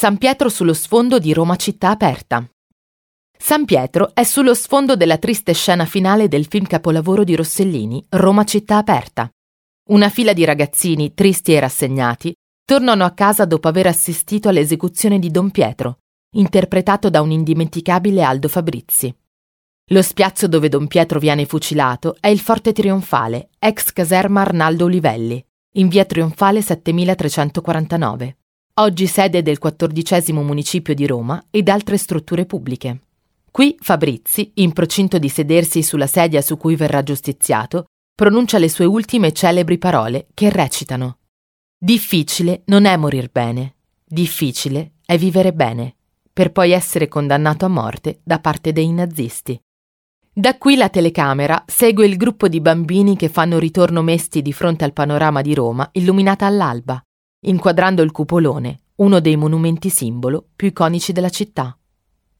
San Pietro sullo sfondo di Roma città aperta. San Pietro è sullo sfondo della triste scena finale del film capolavoro di Rossellini, Roma città aperta. Una fila di ragazzini, tristi e rassegnati, tornano a casa dopo aver assistito all'esecuzione di Don Pietro, interpretato da un indimenticabile Aldo Fabrizi. Lo spiazzo dove Don Pietro viene fucilato è il Forte Trionfale, ex caserma Arnaldo Olivelli, in via Trionfale 7349, oggi sede del quattordicesimo municipio di Roma ed altre strutture pubbliche. Qui Fabrizi, in procinto di sedersi sulla sedia su cui verrà giustiziato, pronuncia le sue ultime celebri parole che recitano Difficile non è morir bene, difficile è vivere bene, per poi essere condannato a morte da parte dei nazisti. Da qui la telecamera segue il gruppo di bambini che fanno ritorno mesti di fronte al panorama di Roma illuminata all'alba, inquadrando il cupolone, uno dei monumenti simbolo più iconici della città.